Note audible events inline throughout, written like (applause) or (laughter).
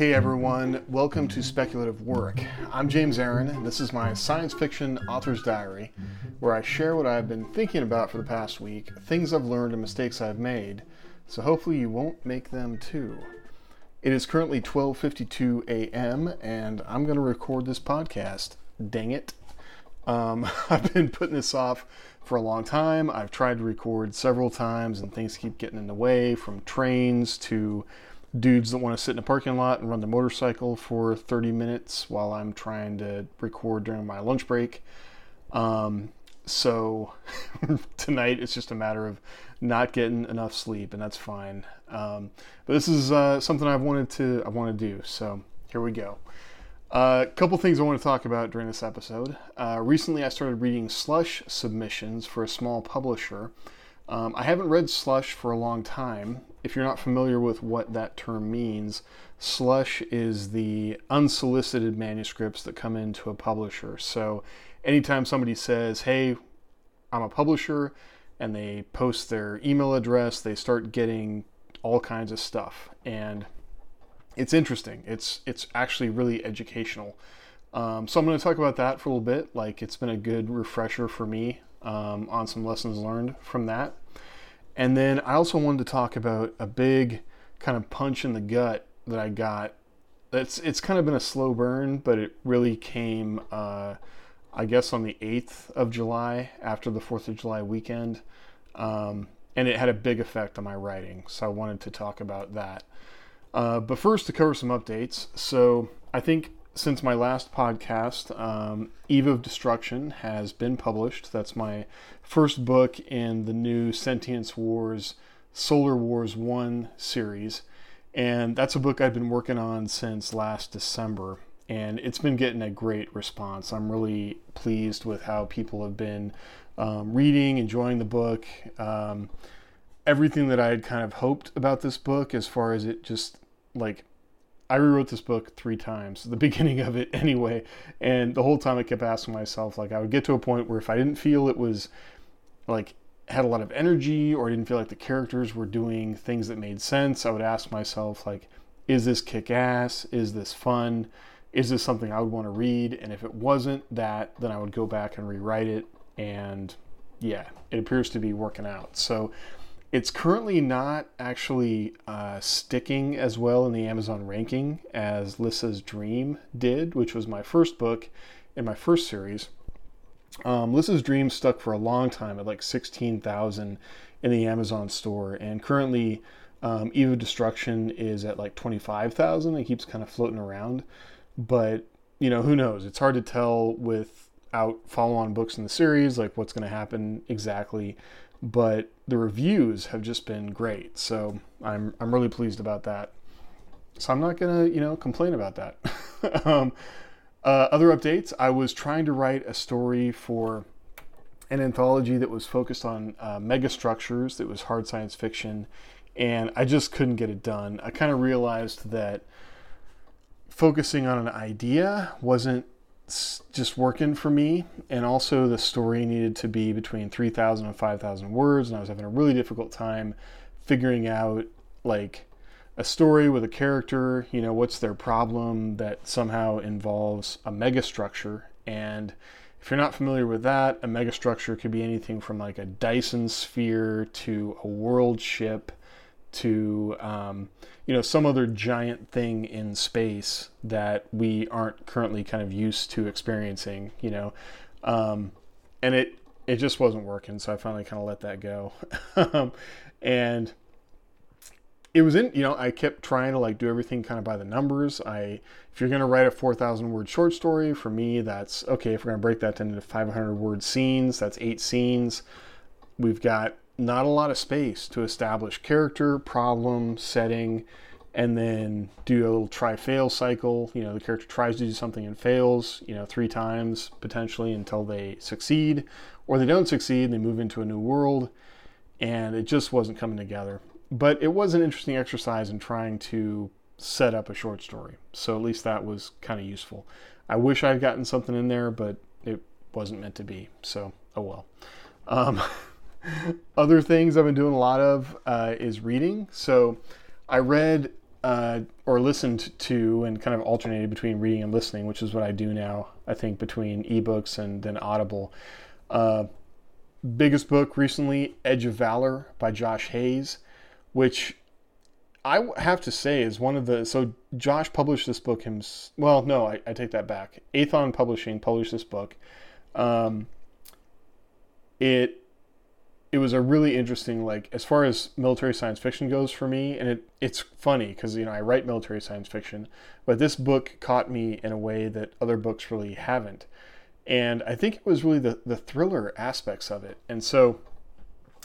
Hey everyone, welcome to Speculative Work. I'm James Aaron, and this is my science fiction author's diary, where I share what I've been thinking about for the past week, things I've learned, and mistakes I've made, so hopefully you won't make them too. It is currently 12:52 a.m., and I'm going to record this podcast. Dang it. Um, (laughs) I've been putting this off for a long time. I've tried to record several times, and things keep getting in the way from trains to dudes that want to sit in a parking lot and run the motorcycle for 30 minutes while I'm trying to record during my lunch break. Um, so (laughs) tonight it's just a matter of not getting enough sleep, and that's fine. Um, but this is uh, something I've wanted to I want to do. So here we go. A uh, couple things I want to talk about during this episode. Uh, recently, I started reading slush submissions for a small publisher. Um, I haven't read slush for a long time. If you're not familiar with what that term means, slush is the unsolicited manuscripts that come into a publisher. So, anytime somebody says, Hey, I'm a publisher, and they post their email address, they start getting all kinds of stuff. And it's interesting. It's it's actually really educational. Um, so I'm going to talk about that for a little bit. Like it's been a good refresher for me um, on some lessons learned from that. And then I also wanted to talk about a big kind of punch in the gut that I got. That's it's kind of been a slow burn, but it really came, uh, I guess, on the 8th of July after the 4th of July weekend. Um, and it had a big effect on my writing. So I wanted to talk about that. Uh, but first, to cover some updates. So, I think since my last podcast, um, Eve of Destruction has been published. That's my first book in the new Sentience Wars Solar Wars 1 series. And that's a book I've been working on since last December. And it's been getting a great response. I'm really pleased with how people have been um, reading, enjoying the book. Um, everything that I had kind of hoped about this book, as far as it just like I rewrote this book three times, the (laughs) beginning of it anyway, and the whole time I kept asking myself, like, I would get to a point where if I didn't feel it was like had a lot of energy or I didn't feel like the characters were doing things that made sense, I would ask myself, like, is this kick ass? Is this fun? Is this something I would want to read? And if it wasn't that, then I would go back and rewrite it. And yeah, it appears to be working out. So it's currently not actually uh, sticking as well in the Amazon ranking as Lissa's Dream did, which was my first book in my first series. Um, Lissa's Dream stuck for a long time at like 16,000 in the Amazon store, and currently um, Eve of Destruction is at like 25,000. It keeps kind of floating around, but you know, who knows? It's hard to tell without follow on books in the series, like what's going to happen exactly but the reviews have just been great. So I'm I'm really pleased about that. So I'm not gonna you know complain about that. (laughs) um, uh, other updates: I was trying to write a story for an anthology that was focused on uh, megastructures. That was hard science fiction, and I just couldn't get it done. I kind of realized that focusing on an idea wasn't just working for me. And also, the story needed to be between 3,000 and 5,000 words. And I was having a really difficult time figuring out, like, a story with a character, you know, what's their problem that somehow involves a megastructure. And if you're not familiar with that, a megastructure could be anything from like a Dyson sphere to a world ship to um, you know some other giant thing in space that we aren't currently kind of used to experiencing you know? Um, and it it just wasn't working so i finally kind of let that go. (laughs) And it was in you know i kept trying to like do everything kind of by the numbers. I if you're going to write a 4000 word short story for me that's okay if we're going to break that into 500 word scenes that's eight scenes. We've got not a lot of space to establish character, problem, setting, and then do a little try fail cycle. You know, the character tries to do something and fails, you know, three times potentially until they succeed, or they don't succeed and they move into a new world, and it just wasn't coming together. But it was an interesting exercise in trying to set up a short story. So at least that was kind of useful. I wish I'd gotten something in there, but it wasn't meant to be. So, oh well. Um, (laughs) Other things I've been doing a lot of uh, is reading. So I read uh, or listened to and kind of alternated between reading and listening, which is what I do now. I think between ebooks and then Audible. Uh, biggest book recently, Edge of Valor by Josh Hayes, which I have to say is one of the. So Josh published this book him. Well, no, I, I take that back. Aethon Publishing published this book. Um, it it was a really interesting like as far as military science fiction goes for me and it it's funny because you know I write military science fiction but this book caught me in a way that other books really haven't. And I think it was really the the thriller aspects of it. And so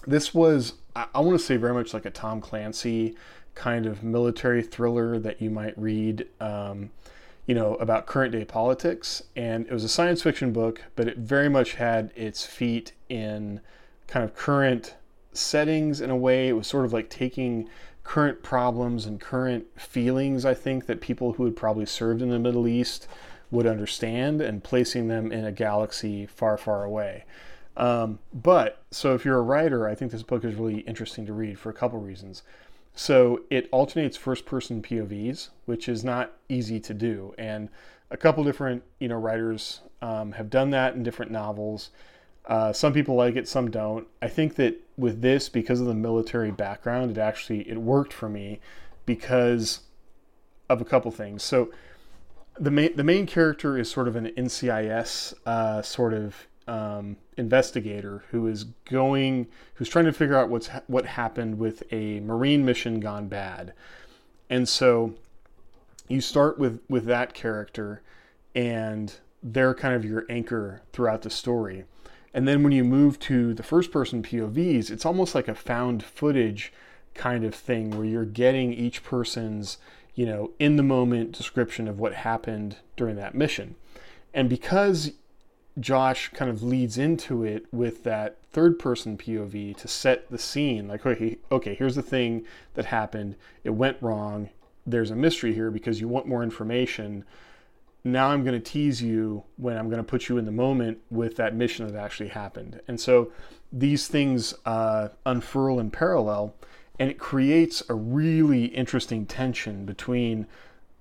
this was I, I want to say very much like a Tom Clancy kind of military thriller that you might read um, you know about current day politics. And it was a science fiction book but it very much had its feet in kind of current settings in a way. It was sort of like taking current problems and current feelings, I think, that people who had probably served in the Middle East would understand and placing them in a galaxy far, far away. Um, but so if you're a writer, I think this book is really interesting to read for a couple reasons. So it alternates first person POVs, which is not easy to do. And a couple different, you know, writers um, have done that in different novels. Uh, some people like it, some don't. I think that with this, because of the military background, it actually it worked for me because of a couple things. So the main the main character is sort of an NCIS uh, sort of um, investigator who is going who's trying to figure out what's what happened with a marine mission gone bad, and so you start with with that character, and they're kind of your anchor throughout the story. And then when you move to the first person POVs, it's almost like a found footage kind of thing where you're getting each person's, you know, in the moment description of what happened during that mission. And because Josh kind of leads into it with that third person POV to set the scene like okay okay here's the thing that happened. It went wrong. There's a mystery here because you want more information now I'm going to tease you when I'm going to put you in the moment with that mission that actually happened. And so these things uh, unfurl in parallel, and it creates a really interesting tension between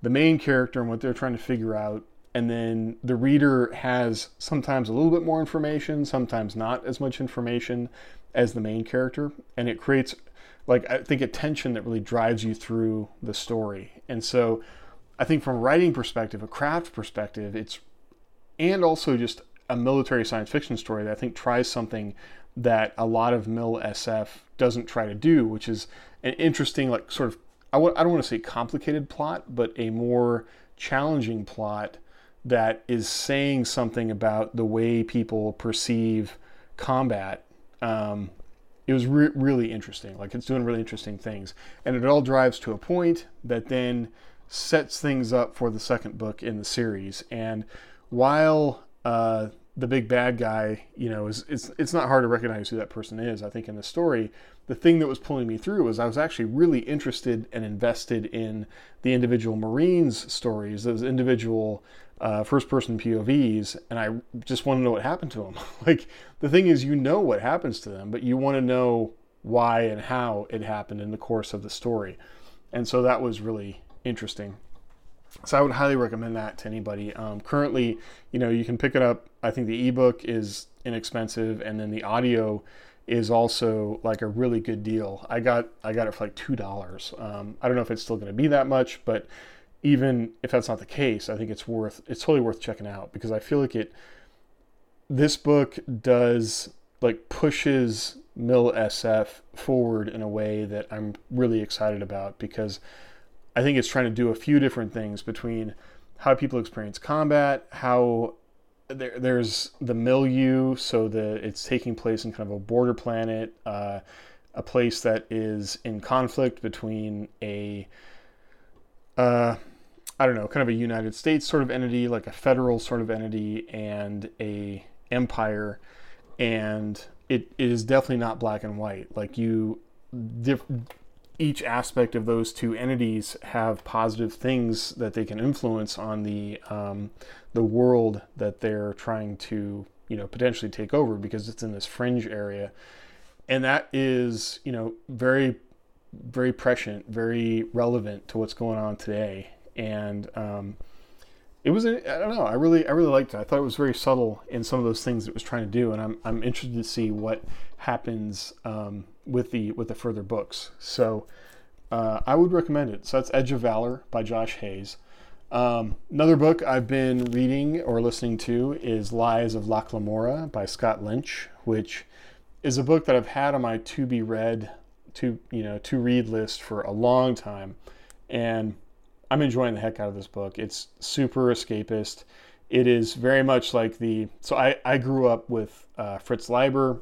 the main character and what they're trying to figure out. And then the reader has sometimes a little bit more information, sometimes not as much information as the main character. And it creates, like, I think a tension that really drives you through the story. And so I think from a writing perspective, a craft perspective, it's and also just a military science fiction story that I think tries something that a lot of Mil SF doesn't try to do, which is an interesting, like sort of I w- I don't want to say complicated plot, but a more challenging plot that is saying something about the way people perceive combat. Um, it was re- really interesting. Like it's doing really interesting things, and it all drives to a point that then sets things up for the second book in the series. And while uh, the big bad guy, you know, is it's it's not hard to recognize who that person is. I think in the story, the thing that was pulling me through was I was actually really interested and invested in the individual Marines stories, those individual uh, first-person POVs, and I just want to know what happened to them. (laughs) like the thing is, you know what happens to them, but you want to know why and how it happened in the course of the story. And so that was really interesting. So I would highly recommend that to anybody. Um, currently, you know, you can pick it up. I think the ebook is inexpensive, and then the audio is also like a really good deal. I got I got it for like two dollars. Um, I don't know if it's still going to be that much, but even if that's not the case, I think it's worth it's totally worth checking out because I feel like it. This book does like pushes Mil SF forward in a way that I'm really excited about because I think it's trying to do a few different things between how people experience combat, how there, there's the milieu, so that it's taking place in kind of a border planet, uh, a place that is in conflict between a, uh, I don't know, kind of a United States sort of entity, like a federal sort of entity, and a empire, and it, it is definitely not black and white. Like you, diff- each aspect of those two entities have positive things that they can influence on the um, the world that they're trying to you know potentially take over because it's in this fringe area and that is you know very very prescient, very relevant to what's going on today. And um, it was, I don't know, I really, I really liked it. I thought it was very subtle in some of those things it was trying to do, and I'm, I'm interested to see what happens um, with the with the further books. So uh, I would recommend it. So that's Edge of Valor by Josh Hayes. Um, another book I've been reading or listening to is Lies of Locke Lamora by Scott Lynch, which is a book that I've had on my to be read, to you know, to read list for a long time, and I'm enjoying the heck out of this book. It's super escapist. It is very much like the so I I grew up with uh, Fritz Leiber,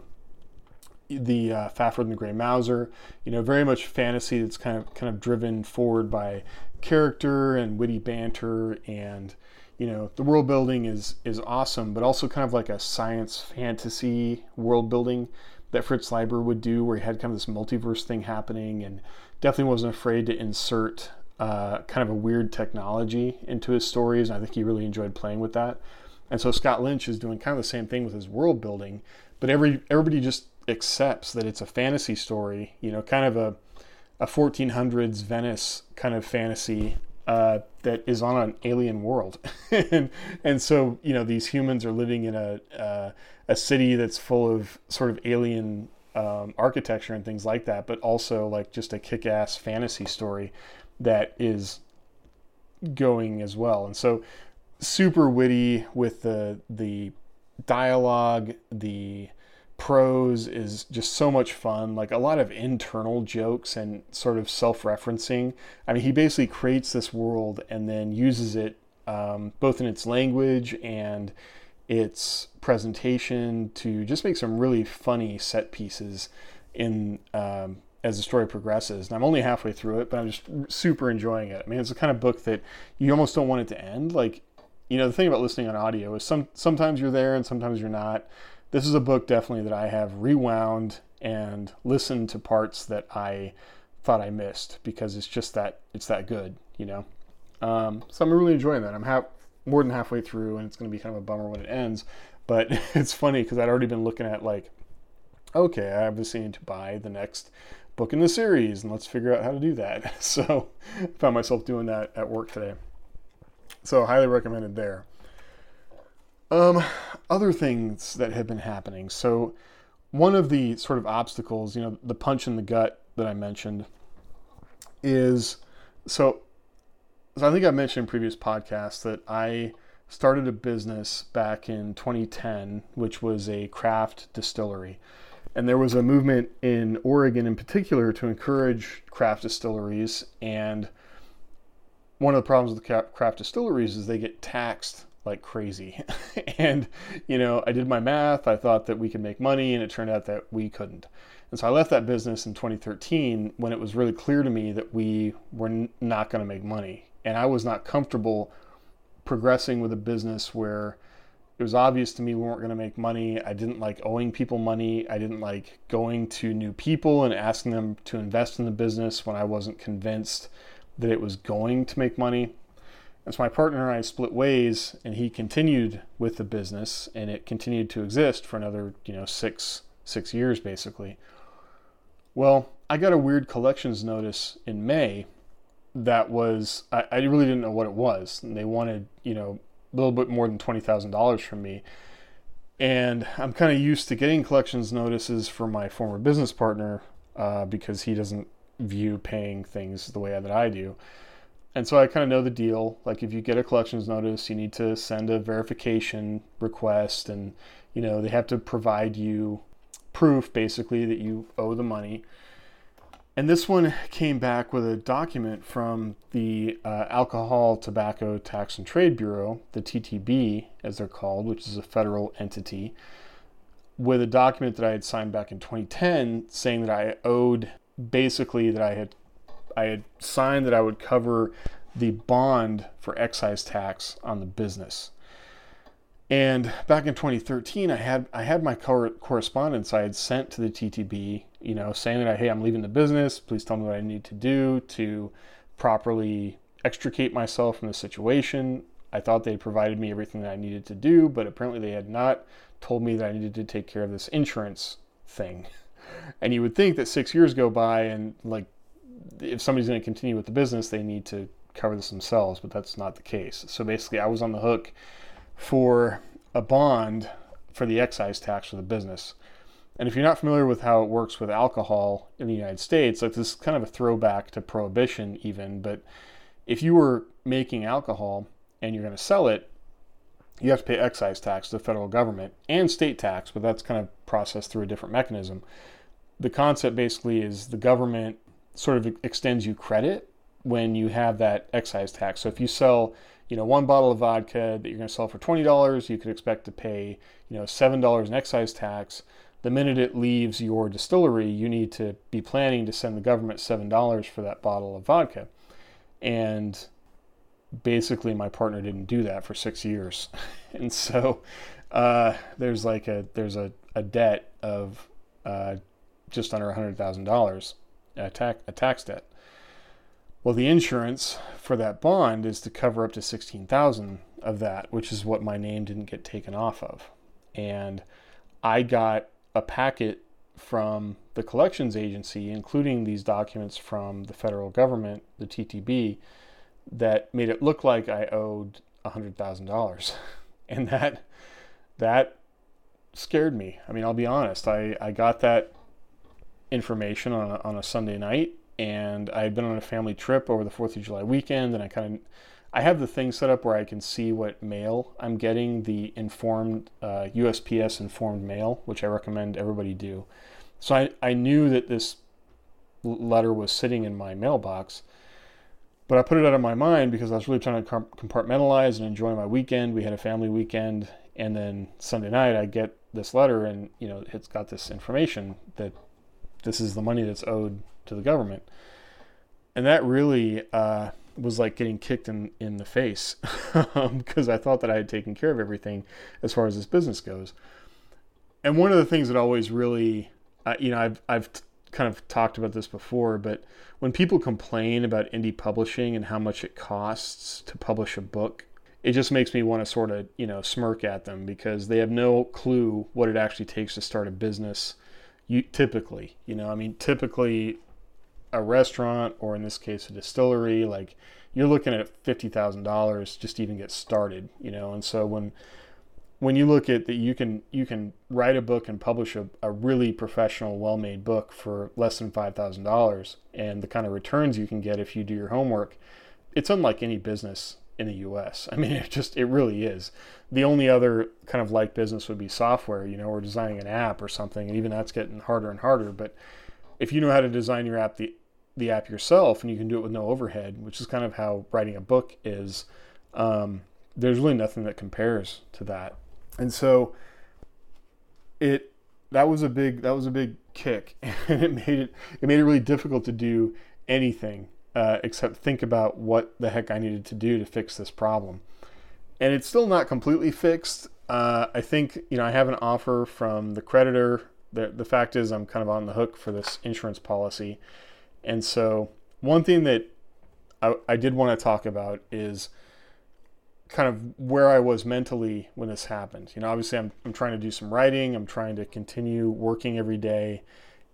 the uh, Fafhrd and the Grey Mouser, you know, very much fantasy that's kind of kind of driven forward by character and witty banter and you know the world building is is awesome but also kind of like a science fantasy world building that Fritz Leiber would do, where he had kind of this multiverse thing happening, and definitely wasn't afraid to insert uh, kind of a weird technology into his stories. And I think he really enjoyed playing with that. And so Scott Lynch is doing kind of the same thing with his world building, but every everybody just accepts that it's a fantasy story, you know, kind of a a 1400s Venice kind of fantasy uh, that is on an alien world, (laughs) and and so you know these humans are living in a uh, a city that's full of sort of alien um, architecture and things like that, but also like just a kick-ass fantasy story that is going as well, and so super witty with the the dialogue, the prose is just so much fun. Like a lot of internal jokes and sort of self referencing. I mean, he basically creates this world and then uses it um, both in its language and its presentation to just make some really funny set pieces in um, as the story progresses. And I'm only halfway through it, but I'm just super enjoying it. I mean, it's the kind of book that you almost don't want it to end. Like, you know, the thing about listening on audio is some sometimes you're there and sometimes you're not this is a book definitely that I have rewound and listened to parts that I thought I missed because it's just that it's that good, you know. Um, so I'm really enjoying that. I'm half, more than halfway through, and it's going to be kind of a bummer when it ends. But (laughs) it's funny because I'd already been looking at like, okay, I obviously need to buy the next book in the series, and let's figure out how to do that. (laughs) So I found myself doing that at work today. So highly recommended there. Um, other things that have been happening. So, one of the sort of obstacles, you know, the punch in the gut that I mentioned is so. So I think I mentioned in previous podcasts that I started a business back in 2010, which was a craft distillery. And there was a movement in Oregon in particular to encourage craft distilleries. And one of the problems with the craft distilleries is they get taxed like crazy. (laughs) and, you know, I did my math. I thought that we could make money, and it turned out that we couldn't. And so I left that business in 2013 when it was really clear to me that we were n- not going to make money. And I was not comfortable progressing with a business where it was obvious to me we weren't going to make money. I didn't like owing people money. I didn't like going to new people and asking them to invest in the business when I wasn't convinced that it was going to make money. And so my partner and I split ways, and he continued with the business, and it continued to exist for another, you know, six six years basically. Well, I got a weird collections notice in May that was I, I really didn't know what it was, and they wanted, you know, a little bit more than twenty thousand dollars from me. And I'm kind of used to getting collections notices from my former business partner uh, because he doesn't view paying things the way that I do and so I kind of know the deal. Like if you get a collections notice, you need to send a verification request, and you know they have to provide you proof basically that you owe the money. And this one came back with a document from the uh, Alcohol, Tobacco, Tax and Trade Bureau, the TTB, as they're called, which is a federal entity, with a document that I had signed back in 2010 saying that I owed basically that I had I had signed that I would cover the bond for excise tax on the business. And back in 2013, I had I had my correspondence I had sent to the TTB, you know, saying that hey, I'm leaving the business. Please tell me what I need to do to properly extricate myself from the situation. I thought they provided me everything that I needed to do, but apparently they had not told me that I needed to take care of this insurance thing. (laughs) And you would think that six years go by and like if somebody's going to continue with the business, they need to cover this themselves, but that's not the case. So basically, I was on the hook for a bond for the excise tax for the business. And if you're not familiar with how it works with alcohol in the United States, like this is kind of a throwback to prohibition, even. But if you were making alcohol and you're going to sell it, you have to pay excise tax to the federal government and state tax, but that's kind of processed through a different mechanism. The concept basically is the government sort of extends you credit when you have that excise tax. So if you sell, you know, one bottle of vodka that you're going to sell for $20, you could expect to pay, you know, $7 in excise tax. The minute it leaves your distillery, you need to be planning to send the government $7 for that bottle of vodka. And basically my partner didn't do that for six years. (laughs) and so uh, there's like a, there's a, a debt of uh, just under $100,000, a, tax, a tax debt. Well, the insurance for that bond is to cover up to 16,000 of that, which is what my name didn't get taken off of. And I got a packet from the collections agency, including these documents from the federal government, the TTB, that made it look like I owed $100,000. (laughs) And that that scared me. I mean, I'll be honest. I, I got that information on a, on a Sunday night and I had been on a family trip over the 4th of July weekend and I kind of I have the thing set up where I can see what mail I'm getting, the informed uh, USPS informed mail, which I recommend everybody do. So I, I knew that this letter was sitting in my mailbox but I put it out of my mind because I was really trying to compartmentalize and enjoy my weekend. We had a family weekend, and then Sunday night I get this letter, and you know it's got this information that this is the money that's owed to the government, and that really uh, was like getting kicked in in the face (laughs) because I thought that I had taken care of everything as far as this business goes. And one of the things that always really, uh, you know, I've I've kind of talked about this before, but when people complain about indie publishing and how much it costs to publish a book, it just makes me want to sort of, you know, smirk at them because they have no clue what it actually takes to start a business. You typically, you know, I mean, typically a restaurant or in this case a distillery, like you're looking at fifty thousand dollars just to even get started, you know. And so when when you look at that you can you can write a book and publish a, a really professional well-made book for less than $5000 and the kind of returns you can get if you do your homework it's unlike any business in the us i mean (laughs) it just it really is. The only other kind of like business would be software you know or designing an app or something and even that's getting harder and harder. But if you know how to design your app the the app yourself and you can do it with no overhead which is kind of how writing a book is um, there's really nothing that compares to that. And so it that was a big that was a big kick, (laughs) and it made it it made it really difficult to do anything uh, except think about what the heck I needed to do to fix this problem. And it's still not completely fixed. Uh, I think you know I have an offer from the creditor. The the fact is I'm kind of on the hook for this insurance policy, and so one thing that I, I did want to talk about is kind of where I was mentally when this happened. You know, obviously I'm, I'm trying to do some writing, I'm trying to continue working every day.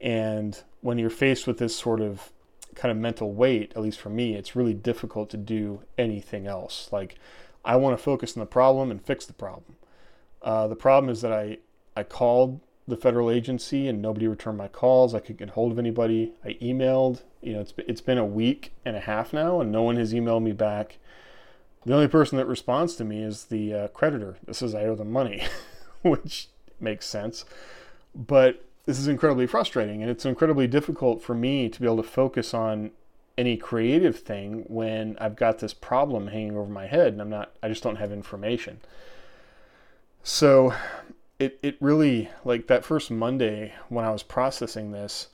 And when you're faced with this sort of kind of mental weight, at least for me, it's really difficult to do anything else. Like, I want to focus on the problem and fix the problem. Uh, the problem is that I, I called the federal agency and nobody returned my calls. I couldn't get hold of anybody. I emailed. You know, it's, it's been a week and a half now, and no one has emailed me back the only person that responds to me is the uh, creditor that says I owe them money, (laughs) which makes sense. But this is incredibly frustrating, and it's incredibly difficult for me to be able to focus on any creative thing when I've got this problem hanging over my head and I'm not, I just don't have information. So it, it really, like that first Monday when I was processing this,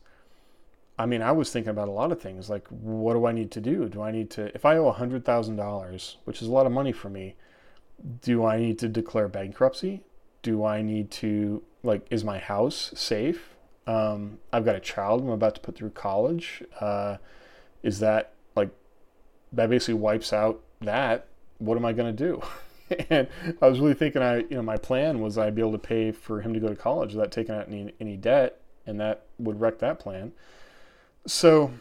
I mean, I was thinking about a lot of things like, what do I need to do? Do I need to, if I owe $100,000, which is a lot of money for me, do I need to declare bankruptcy? Do I need to, like, is my house safe? Um, I've got a child I'm about to put through college. Uh, is that, like, that basically wipes out that? What am I going to do? (laughs) and I was really thinking, I, you know, my plan was I'd be able to pay for him to go to college without taking out any, any debt, and that would wreck that plan. So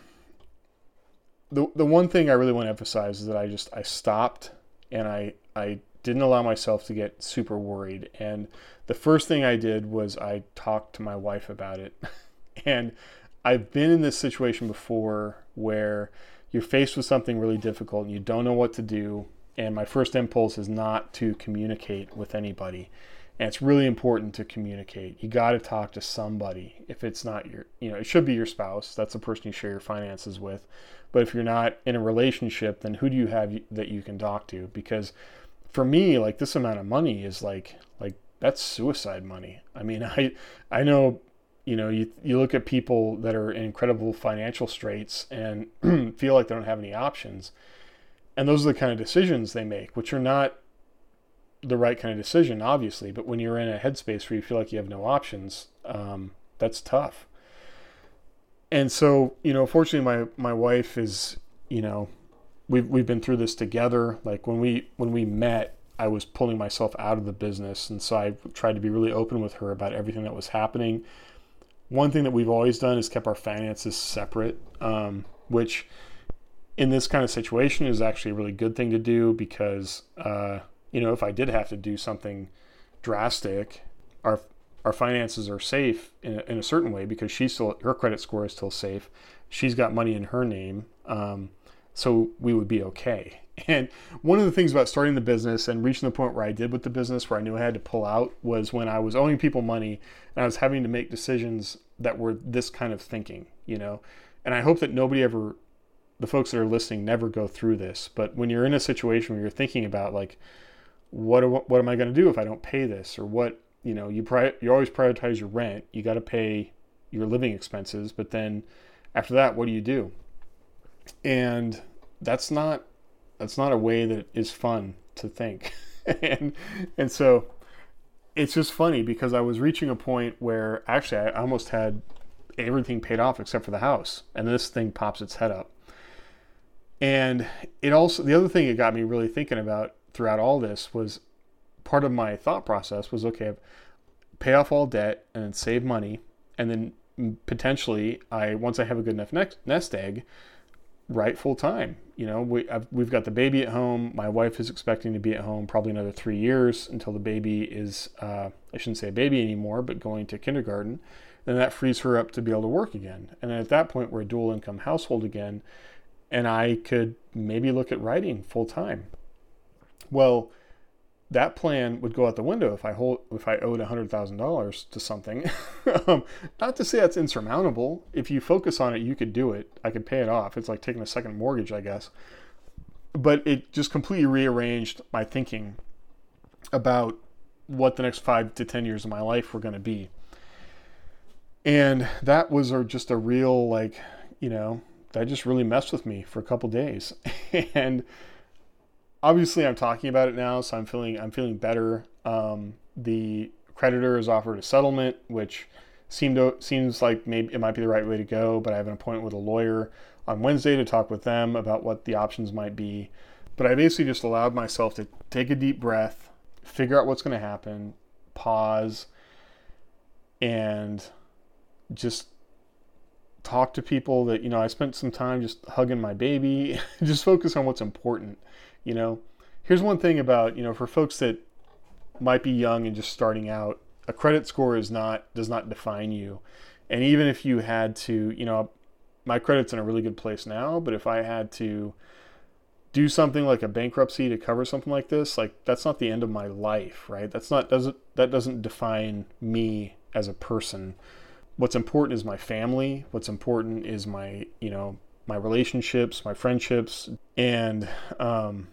the the one thing I really want to emphasize is that I just I stopped and I I didn't allow myself to get super worried. And the first thing I did was I talked to my wife about it. (laughs) and I've been in this situation before where you're faced with something really difficult and you don't know what to do. And my first impulse is not to communicate with anybody. And it's really important to communicate. You got to talk to somebody. If it's not your, you know, it should be your spouse. That's the person you share your finances with. But if you're not in a relationship, then who do you have that you can talk to? Because for me, like this amount of money is like, like that's suicide money. I mean, (laughs) I, I know you know, you, you look at people that are in incredible financial straits and (clears throat) feel like they don't have any options. And those are the kind of decisions they make, which are not the right kind of decision, obviously. But when you're in a headspace where you feel like you have no options, um, that's tough. And so, you know, fortunately, my my wife is, you know, we've we've been through this together. Like when we when we met, I was pulling myself out of the business, and so I tried to be really open with her about everything that was happening one thing that we've always done is kept our finances separate, um, which in this kind of situation is actually a really good thing to do because uh, you know if I did have to do something drastic, our our finances are safe in a, in a certain way because she's still her credit score is still safe. She's got money in her name, um, so we would be okay. (laughs) And one of the things about starting the business and reaching the point where I did with the business, where I knew I had to pull out, was when I was owing people money and I was having to make decisions that were this kind of thinking, you know. And I hope that nobody ever, the folks that are listening, never go through this. But when you're in a situation where you're thinking about like, what what am I going to do if I don't pay this, or what you know, you pri- you always prioritize your rent. You got to pay your living expenses, but then after that, what do you do? And that's not that's not a way that is fun to think. (laughs) and and so it's just funny because I was reaching a point where actually I almost had everything paid off except for the house, and this thing pops its head up. And it also the other thing it got me really thinking about throughout all this was part of my thought process was okay, pay off all debt and then save money, and then potentially I once I have a good enough nest egg, right full time. You know, we I've, we've got the baby at home. My wife is expecting to be at home probably another three years until the baby is uh, I shouldn't say baby anymore, but going to kindergarten. And that frees her up to be able to work again. And at that point, we're a dual income household again, and I could maybe look at writing full time. Well, that plan would go out the window if I hold if I owed hundred thousand dollars to something. (laughs) um, not to say that's insurmountable. If you focus on it, you could do it. I could pay it off. It's like taking a second mortgage, I guess. But it just completely rearranged my thinking about what the next five to ten years of my life were going to be. And that was just a real like, you know, that just really messed with me for a couple days. (laughs) and obviously I'm talking about it now, so I'm feeling I'm feeling better. Um, the creditor has offered a settlement, which seemed to, seems like maybe it might be the right way to go. But I have an appointment with a lawyer on Wednesday to talk with them about what the options might be. But I basically just allowed myself to take a deep breath, figure out what's going to happen, pause, and just talk to people that you know I spent some time just hugging my baby, (laughs) just focus on what's important you know, here's one thing about, you know, for folks that might be young and just starting out, a credit score is not does not define you. And even if you had to, you know, my credit's in a really good place now, but if I had to do something like a bankruptcy to cover something like this, like that's not the end of my life, right? That's not doesn't that doesn't define me as a person. What's important is my family. What's important is my, you know, my relationships, my friendships, and um,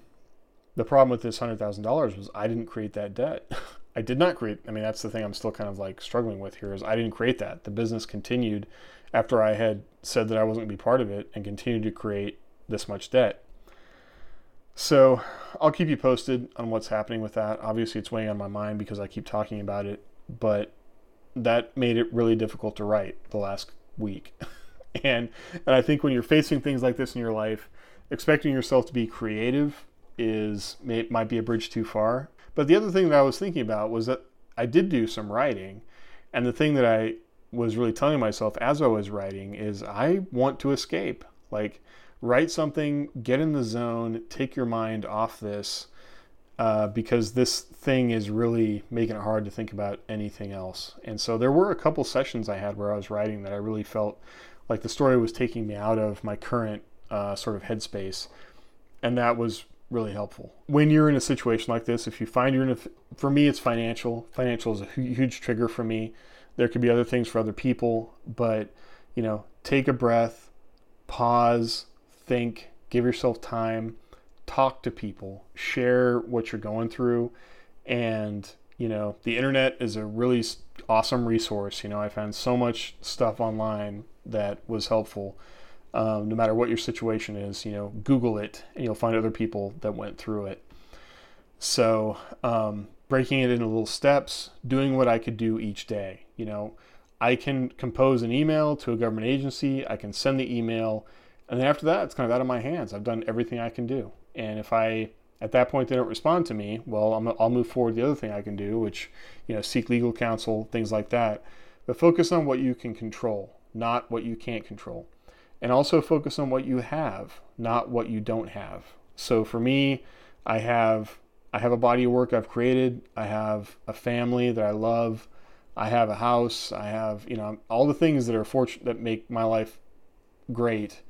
the problem with this hundred thousand dollars was I didn't create that debt. (laughs) I did not create. I mean, that's the thing I'm still kind of like struggling with here is I didn't create that. The business continued after I had said that I wasn't going to be part of it and continued to create this much debt. So I'll keep you posted on what's happening with that. Obviously, it's weighing on my mind because I keep talking about it, but that made it really difficult to write the last week. (laughs) and and I think when you're facing things like this in your life, expecting yourself to be creative is it might be a bridge too far. But the other thing that I was thinking about was that I did do some writing, and the thing that I was really telling myself as I was writing is I want to escape. Like, write something, get in the zone, take your mind off this, uh, because this thing is really making it hard to think about anything else. And so there were a couple sessions I had where I was writing that I really felt like the story was taking me out of my current uh, sort of headspace, and that was really helpful. When you're in a situation like this, if you find you're in a, for me, it's financial. Financial is a huge trigger for me. There could be other things for other people, but you know, take a breath, pause, think, give yourself time, talk to people, share what you're going through, and you know, the internet is a really awesome resource. You know, I found so much stuff online that was helpful. Um, no matter what your situation is, you know, Google it and you'll find other people that went through it. So, um, breaking it into little steps, doing what I could do each day. You know, I can compose an email to a government agency, I can send the email, and then after that, it's kind of out of my hands. I've done everything I can do. And if I, at that point, they don't respond to me, well, i will move forward the other thing I can do, which, you know, seek legal counsel, things like that. But focus on what you can control, not what you can't control and also focus on what you have, not what you don't have. So for me, I have I have a body of work I've created. I have a family that I love. I have a house. I have you know all the things that are fortunate that make my life great.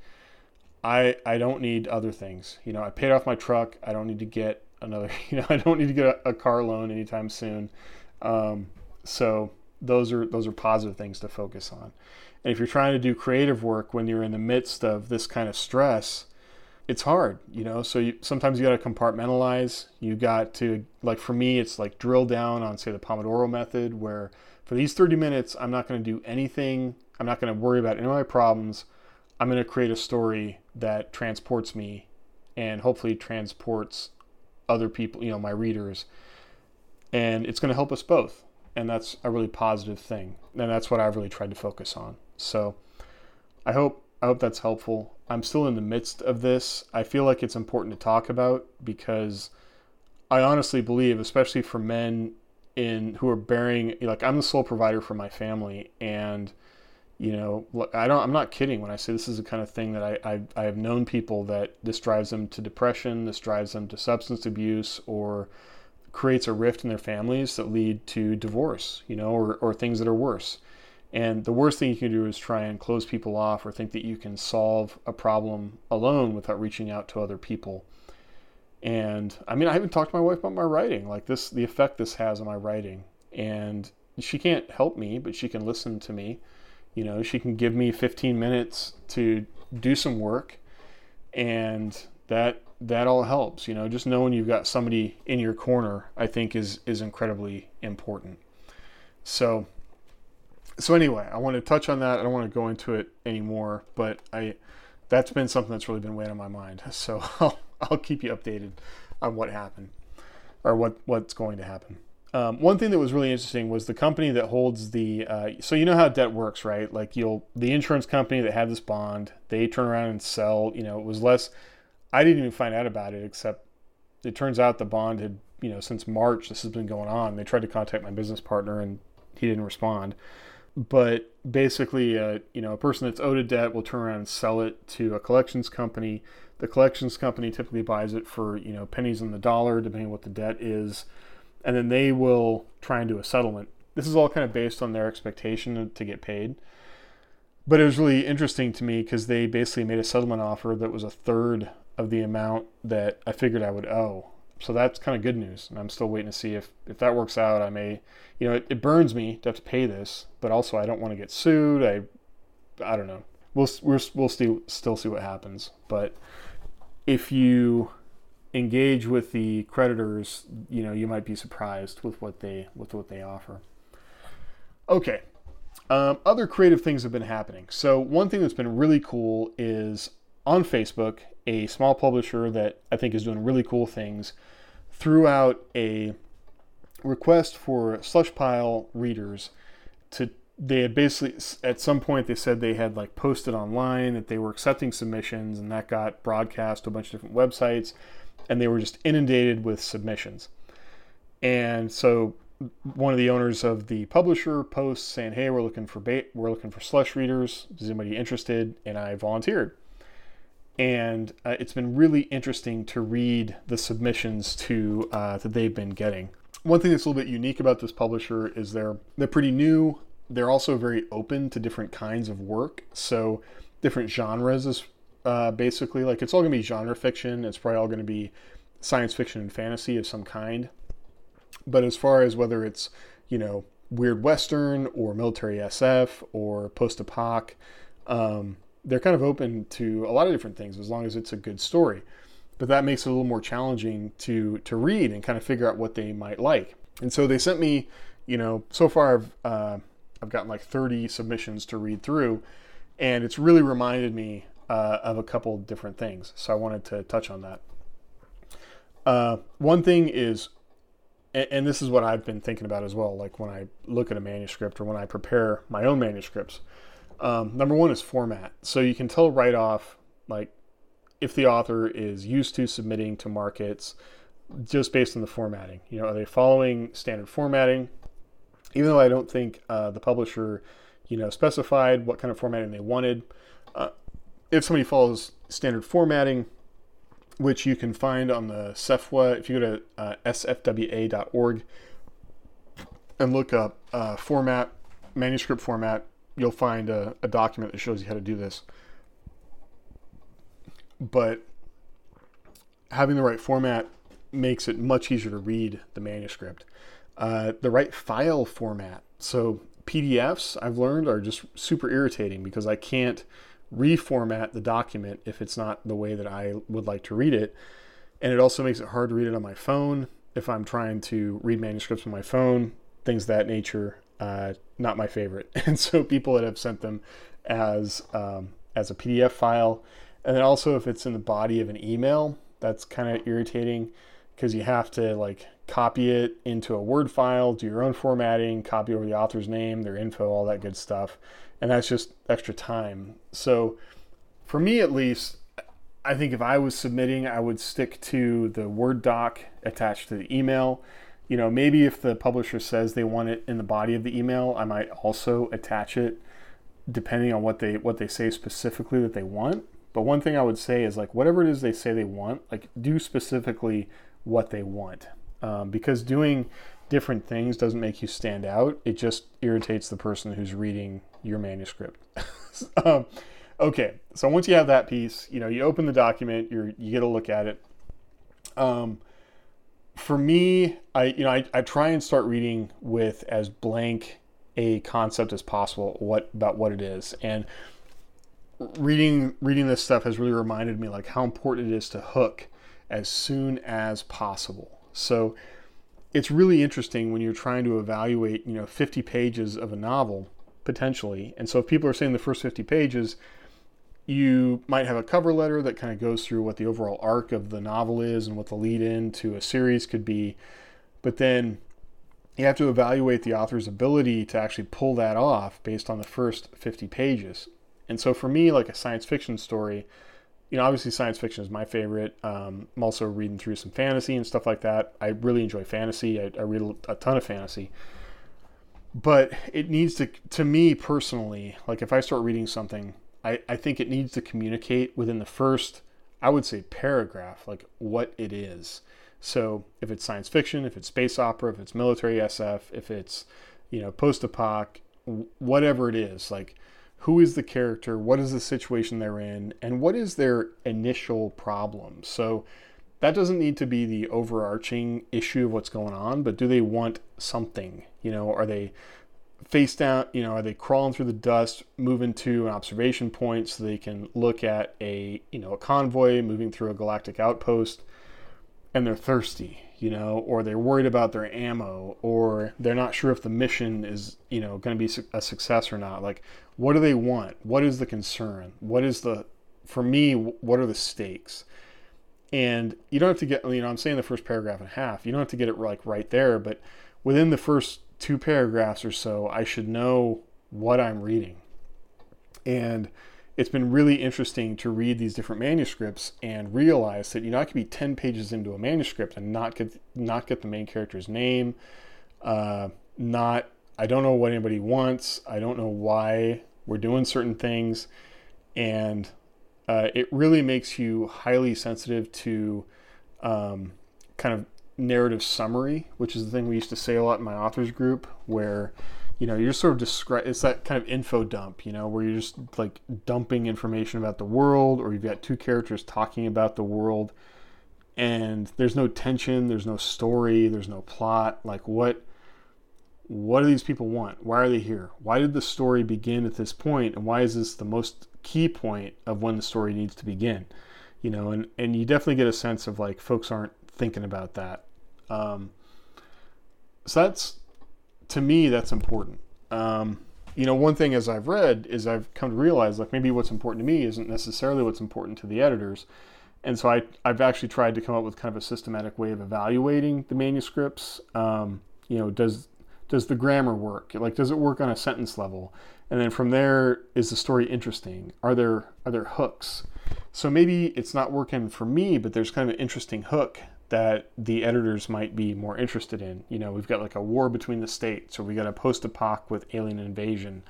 I I don't need other things. You know, I paid off my truck. I don't need to get another. (laughs) You know, I don't need to get a, a car loan anytime soon. Um, so those are those are positive things to focus on. And if you're trying to do creative work when you're in the midst of this kind of stress, it's hard, you know. So you, sometimes you got to compartmentalize. You got to like for me, it's like drill down on say the Pomodoro method, where for these 30 minutes, I'm not going to do anything. I'm not going to worry about any of my problems. I'm going to create a story that transports me, and hopefully transports other people, you know, my readers, and it's going to help us both. And that's a really positive thing, and that's what I've really tried to focus on. So I hope I hope that's helpful. I'm still in the midst of this. I feel like it's important to talk about because I honestly believe, especially for men in who are bearing like I'm the sole provider for my family and you know I don't I'm not kidding when I say this is the kind of thing that I, I, I have known people that this drives them to depression, this drives them to substance abuse or creates a rift in their families that lead to divorce, you know, or, or things that are worse. And the worst thing you can do is try and close people off or think that you can solve a problem alone without reaching out to other people. And I mean, I haven't talked to my wife about my writing, like this, the effect this has on my writing. And she can't help me, but she can listen to me. You know, she can give me 15 minutes to do some work, and that that all helps. You know, just knowing you've got somebody in your corner, I think is is incredibly important. So so anyway, I want to touch on that. I don't want to go into it anymore, but I that's been something that's really been weighing on my mind. (laughs) So I'll, I'll keep you updated on what happened or what what's going to happen. Um, one thing that was really interesting was the company that holds the. Uh, so you know how debt works, right? Like you'll the insurance company that had this bond, they turn around and sell. You know, it was less. I didn't even find out about it except it turns out the bond had you know since March this has been going on. They tried to contact my business partner and he didn't respond but basically, uh, you know, a person that's owed a debt will turn around and sell it to a collections company. The collections company typically buys it for you know pennies on the dollar, depending on what the debt is, and then they will try and do a settlement. This is all kind of based on their expectation to get paid. But it was really interesting to me because they basically made a settlement offer that was a third of the amount that I figured I would owe so that's kind of good news. And I'm still waiting to see if, if that works out. I may, you know, it, it burns me to have to pay this, but also I don't want to get sued. I, I don't know. We'll, we'll, we'll still, still see what happens. But if you engage with the creditors, you know, you might be surprised with what they, with what they offer. Okay. Um, other creative things have been happening. So one thing that's been really cool is on Facebook, a small publisher that I think is doing really cool things threw out a request for Slushpile readers to they had basically at some point they said they had like posted online that they were accepting submissions and that got broadcast to a bunch of different websites and they were just inundated with submissions. And so one of the owners of the publisher posts saying hey we're looking for bait we're looking for slush readers. Is anybody interested? And i volunteered and uh, it's been really interesting to read the submissions to uh, that they've been getting. One thing that's a little bit unique about this publisher is they're they're pretty new. They're also very open to different kinds of work, so different genres is uh, basically like it's all going to be genre fiction. It's probably all going to be science fiction and fantasy of some kind. But as far as whether it's you know weird western or military SF or post apoc, um, they're kind of open to a lot of different things as long as it's a good story. But that makes it a little more challenging to to read and kind of figure out what they might like. And so they sent me, you know, so far I've uh, I've gotten like 30 submissions to read through, and it's really reminded me uh, of a couple different things. So I wanted to touch on that. Uh, one thing is, and, and this is what I've been thinking about as well. Like when I look at a manuscript or when I prepare my own manuscripts, um, number one is format. So you can tell right off, like, if the author is used to submitting to markets just based on the formatting. You know, are they following standard formatting? Even though I don't think uh, the publisher, you know, specified what kind of formatting they wanted, uh, if somebody follows standard formatting, which you can find on the SFWA, if you go to uh, sfwa.org and look up uh, format, manuscript format, you'll find a, a document that shows you how to do this. But having the right format makes it much easier to read the manuscript. Uh, the right file format. So PDFs, I've learned, are just super irritating because I can't reformat the document if it's not the way that I would like to read it. And it also makes it hard to read it on my phone if I'm trying to read manuscripts on my phone, things that nature uh, not my favorite. (laughs) And so people that have sent them as um, as a PDF file, and then also if it's in the body of an email, that's kind of irritating because you have to like copy it into a Word file, do your own formatting, copy over the author's name, their info, all that good stuff, and that's just extra time. So for me at least, I think if I was submitting, I would stick to the Word doc attached to the email you know, maybe if the publisher says they want it in the body of the email, I might also attach it depending on what they what they say specifically that they want. But one thing I would say is like whatever it is they say they want, like do specifically what they want, um, because doing different things doesn't make you stand out. It just irritates the person who's reading your manuscript. (laughs) um, okay, so once you have that piece, you know, you open the document, you you get a look at it. Um, for me, I you know I, I try and start reading with as blank a concept as possible what about what it is. And reading reading this stuff has really reminded me like how important it is to hook as soon as possible. So it's really interesting when you're trying to evaluate you know 50 pages of a novel potentially. And so if people are saying the first 50 pages you might have a cover letter that kind of goes through what the overall arc of the novel is and what the lead in to a series could be. But then you have to evaluate the author's ability to actually pull that off based on the first 50 pages. And so for me, like a science fiction story, you know, obviously science fiction is my favorite. Um, I'm also reading through some fantasy and stuff like that. I really enjoy fantasy. I, I read a ton of fantasy. But it needs to, to me personally, like if I start reading something I, I think it needs to communicate within the first, I would say, paragraph, like what it is. So if it's science fiction, if it's space opera, if it's military SF, if it's, you know, post apoc, whatever it is, like who is the character, what is the situation they're in, and what is their initial problem. So that doesn't need to be the overarching issue of what's going on, but do they want something? You know, are they face down, you know, are they crawling through the dust, moving to an observation point so they can look at a, you know, a convoy moving through a galactic outpost and they're thirsty, you know, or they're worried about their ammo or they're not sure if the mission is, you know, going to be a success or not. Like, what do they want? What is the concern? What is the, for me, what are the stakes? And you don't have to get, you know, I'm saying the first paragraph and a half, you don't have to get it like right there, but within the first two paragraphs or so, I should know what I'm reading. And it's been really interesting to read these different manuscripts and realize that you know I could be 10 pages into a manuscript and not get not get the main character's name, uh, not I don't know what anybody wants. I don't know why we're doing certain things, and uh, it really makes you highly sensitive to um, kind of narrative summary, which is the thing we used to say a lot in my authors group, where you know you're sort of describe it's that kind of info dump, you know, where you're just like dumping information about the world, or you've got two characters talking about the world, and there's no tension, there's no story, there's no plot. Like what what do these people want? Why are they here? Why did the story begin at this point, and why is this the most key point of when the story needs to begin? You know, and and you definitely get a sense of like folks aren't thinking about that. Um, so that's to me that's important. Um, you know, one thing as I've read is I've come to realize like maybe what's important to me isn't necessarily what's important to the editors. And so I, I've actually tried to come up with kind of a systematic way of evaluating the manuscripts. Um, you know, does does the grammar work? Like, does it work on a sentence level? And then from there, is the story interesting? Are there are there hooks? So maybe it's not working for me, but there's kind of an interesting hook that the editors might be more interested in. You know, we've got like a war between the states, or we got a post-apoc with alien invasion,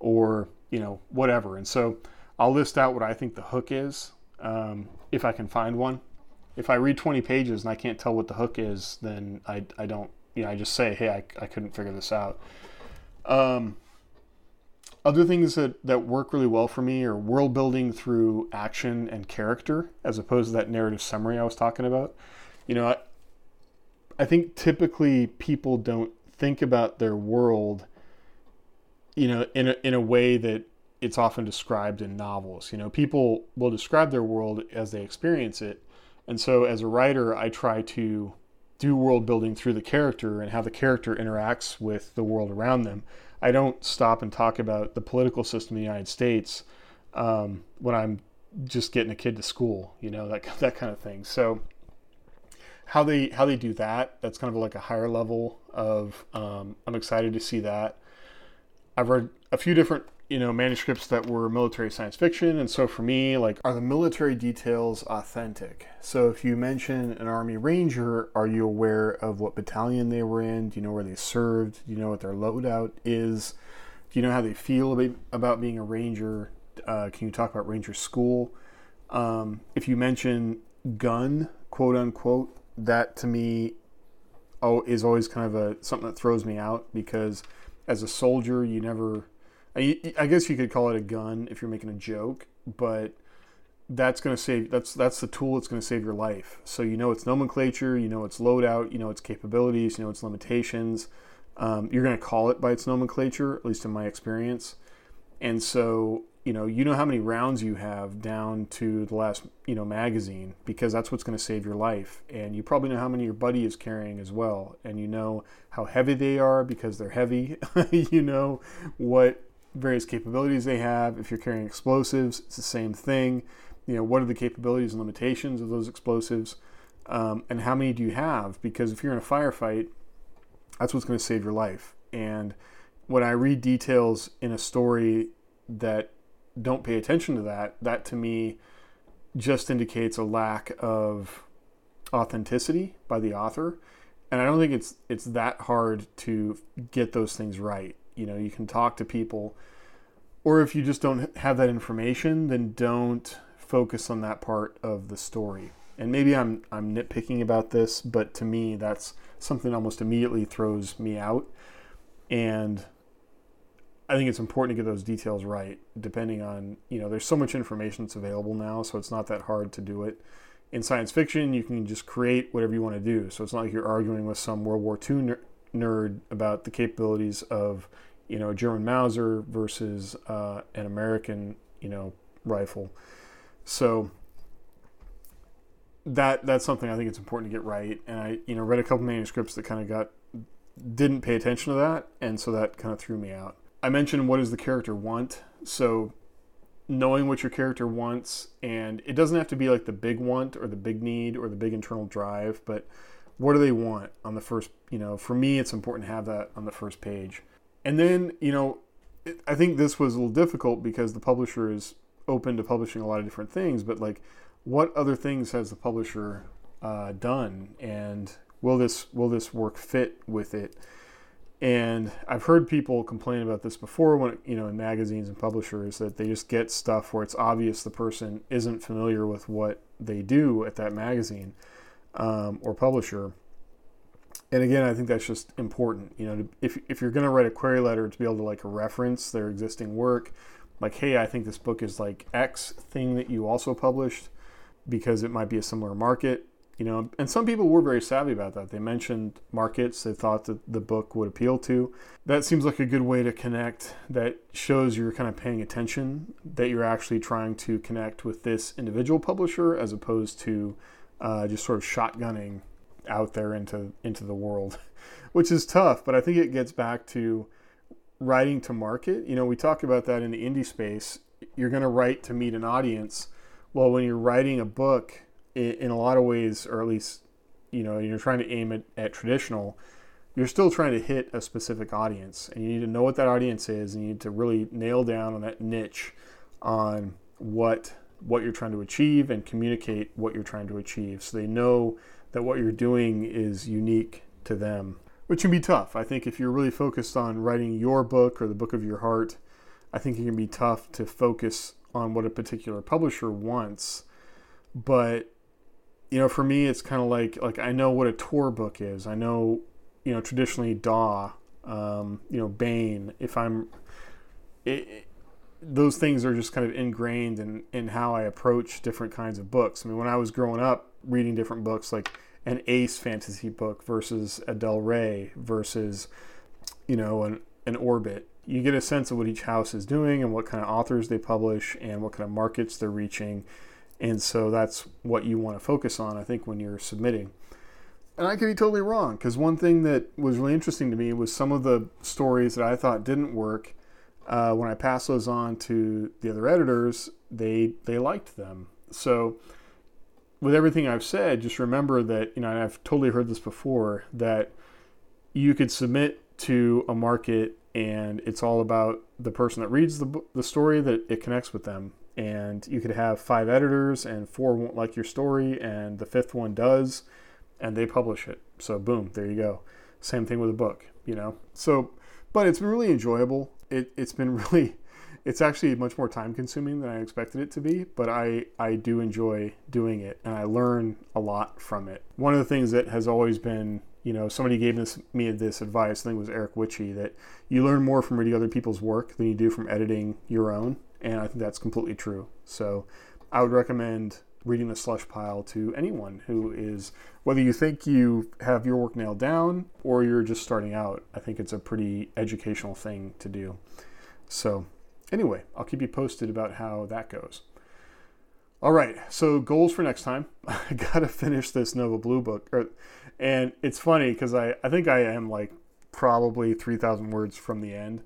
or you know, whatever. And so I'll list out what I think the hook is, um, if I can find one. If I read 20 pages and I can't tell what the hook is, then I, I don't, you know, I just say, hey, I, I couldn't figure this out. Um, other things that, that work really well for me are world building through action and character, as opposed to that narrative summary I was talking about. You know, I, I think typically people don't think about their world, you know, in a, in a way that it's often described in novels. You know, people will describe their world as they experience it. And so as a writer, I try to do world building through the character and how the character interacts with the world around them. I don't stop and talk about the political system in the United States um, when I'm just getting a kid to school, you know, that, (laughs) that kind of thing. So how they how they do that that's kind of like a higher level of um, i'm excited to see that. I've read a few different you know manuscripts that were military science fiction and so for me like are the military details authentic? So if you mention an army ranger are you aware of what battalion they were in? Do you know where they served? Do you know what their loadout is? Do you know how they feel about being a ranger? Uh, can you talk about ranger school? Um, if you mention gun quote unquote that to me oh, is always kind of a something that throws me out because as a soldier, you never. I, I guess you could call it a gun if you're making a joke, but that's going to save that's that's the tool that's going to save your life so you know its nomenclature you know its loadout you know its capabilities you know its limitations um, you're going to call it by its nomenclature at least in my experience and so you know you know how many rounds you have down to the last you know magazine because that's what's going to save your life. And you probably know how many your buddy is carrying as well. And you know how heavy they are because they're heavy. (laughs) You know what various capabilities they have. If you're carrying explosives it's the same thing. You know what are the capabilities and limitations of those explosives? Um, and how many do you have? Because if you're in a firefight that's what's going to save your life. And when i read details in a story that don't pay attention to that, that to me just indicates a lack of authenticity by the author. And I don't think it's it's that hard to get those things right. You know, you can talk to people or if you just don't have that information, then don't focus on that part of the story. And maybe I'm I'm nitpicking about this, but to me that's something almost immediately throws me out. And I think it's important to get those details right, depending on, you know, there's so much information that's available now, so it's not that hard to do it. In science fiction, you can just create whatever you want to do. So it's not like you're arguing with some World War II ner- nerd about the capabilities of, you know, a German Mauser versus uh, an American, you know, rifle. So that that's something I think it's important to get right. And I, you know, read a couple manuscripts that kind of got didn't pay attention to that, and so that kind of threw me out. I mentioned what does the character want. So knowing what your character wants, and it doesn't have to be like the big want or the big need or the big internal drive, but what do they want on the first, you know, for me, it's important to have that on the first page. And then, you know, I think this was a little difficult because the publisher is open to publishing a lot of different things, but like, what other things has the publisher uh, done, and will this will this work fit with it? And I've heard people complain about this before when, you know, in magazines and publishers that they just get stuff where it's obvious the person isn't familiar with what they do at that magazine um, or publisher. And again, I think that's just important. You know, if, if you're going to write a query letter to be able to like reference their existing work, like, hey, I think this book is like X thing that you also published because it might be a similar market you know and some people were very savvy about that. They mentioned markets they thought that the book would appeal to. That seems like a good way to connect that shows you're kind of paying attention that you're actually trying to connect with this individual publisher as opposed to uh, just sort of shotgunning out there into into the world (laughs) which is tough but i think it gets back to writing to market. You know we talk about that in the indie space. You're going to write to meet an audience. Well when you're writing a book in a lot of ways, or at least, you know, you're trying to aim at, at traditional, you're still trying to hit a specific audience. And you need to know what that audience is, and you need to really nail down on that niche on what what you're trying to achieve and communicate what you're trying to achieve so they know that what you're doing is unique to them which can be tough i think if you're really focused on writing your book or the book of your heart i think it can be tough to focus on what a particular publisher wants but you know, for me, it's kind of like like I know what a Tor book is. I know, you know, traditionally Daw, um, you know, Baen. If I'm, it, it, those things are just kind of ingrained in in how I approach different kinds of books. I mean, when I was growing up, reading different books like an Ace fantasy book versus a Del Rey versus, you know, an an Orbit. You get a sense of what each house is doing and what kind of authors they publish and what kind of markets they're reaching and so that's what you want to focus on, I think, when you're submitting. And I could be totally wrong because one thing that was really interesting to me was some of the stories that I thought didn't work. Uh, when I passed those on to the other editors, they they liked them. So, with everything I've said, just remember that you know, and I've totally heard this before that you could submit to a market, and it's all about the person that reads the the story that it connects with them and you could have five editors and four won't like your story and the fifth one does and they publish it. So boom there you go. Same thing with a book you know? So but it's been really enjoyable. It, it's been (laughs) really it's actually much more time consuming than i expected it to be but i i do enjoy doing it and i learn a lot from it. One of the things that has always been you know somebody gave this me this advice i think it was Eric Witchey that you learn more from reading other people's work than you do from editing your own and I think that's completely true. So I would recommend reading the slush pile to anyone who is, whether you think you have your work nailed down or you're just starting out. I think it's a pretty educational thing to do. So, anyway, I'll keep you posted about how that goes. All right, so goals for next time. (laughs) I gotta finish this Nova Blue book, or, and it's funny because I I think I am like probably three thousand words from the end,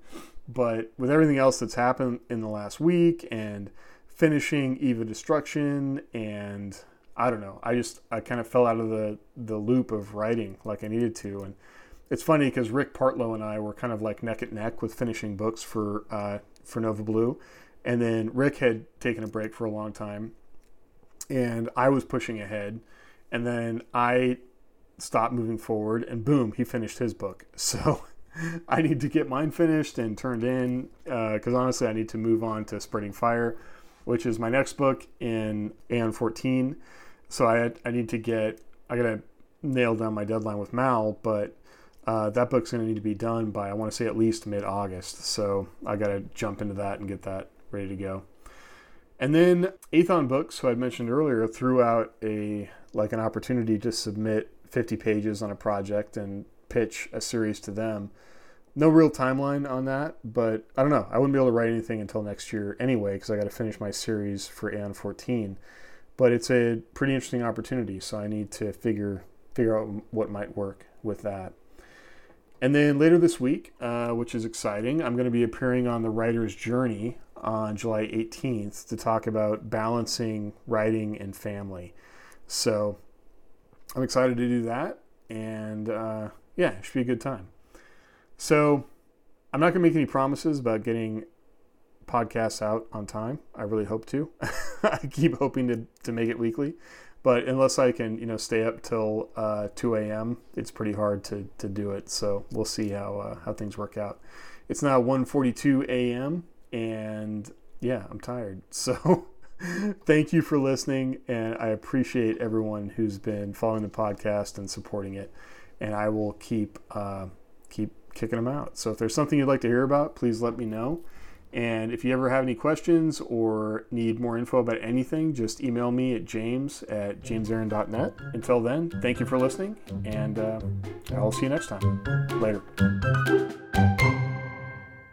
but with everything else that's happened in the last week and finishing Eva Destruction and I don't know, I just I kind of fell out of the the loop of writing like I needed to. And it's funny because Rick Partlow and I were kind of like neck and neck with finishing books for uh, for Nova Blue, and then Rick had taken a break for a long time, and I was pushing ahead, and then I stopped moving forward, and boom, he finished his book. (laughs) So (laughs) I need to get mine finished and turned in because uh, honestly, I need to move on to Spreading Fire, which is my next book in Aeon 14. So I I need to get I gotta nail down my deadline with Mal, but uh, that book's gonna need to be done by I want to say at least mid August. So I gotta jump into that and get that ready to go. And then Aethon Books, who I'd mentioned earlier, threw out a like an opportunity to submit 50 pages on a project and pitch a series to them. No real timeline on that, but I don't know. I wouldn't be able to write anything until next year anyway because I got to finish my series for Aeon 14. But it's a pretty interesting opportunity, so I need to figure figure out what might work with that. And then later this week, uh, which is exciting, I'm going to be appearing on the Writer's Journey on July 18th to talk about balancing writing and family. So I'm excited to do that. And uh, yeah, it should be a good time. So I'm not going to make any promises about getting podcasts out on time. I really hope to. (laughs) I keep hoping to, to make it weekly. but unless I can, you know, stay up till uh, 2 a.m., it's pretty hard to, to do it. So we'll see how uh, how things work out. It's now 1:42 a.m. and yeah, I'm tired. (laughs) So thank you for listening, and I appreciate everyone who's been following the podcast and supporting it. And I will keep uh, keep kicking them out. So if there's something you'd like to hear about, please let me know. And if you ever have any questions or need more info about anything, just email me at james at jamesaaron.net. Until then, thank you for listening, and uh, I'll see you next time. Later.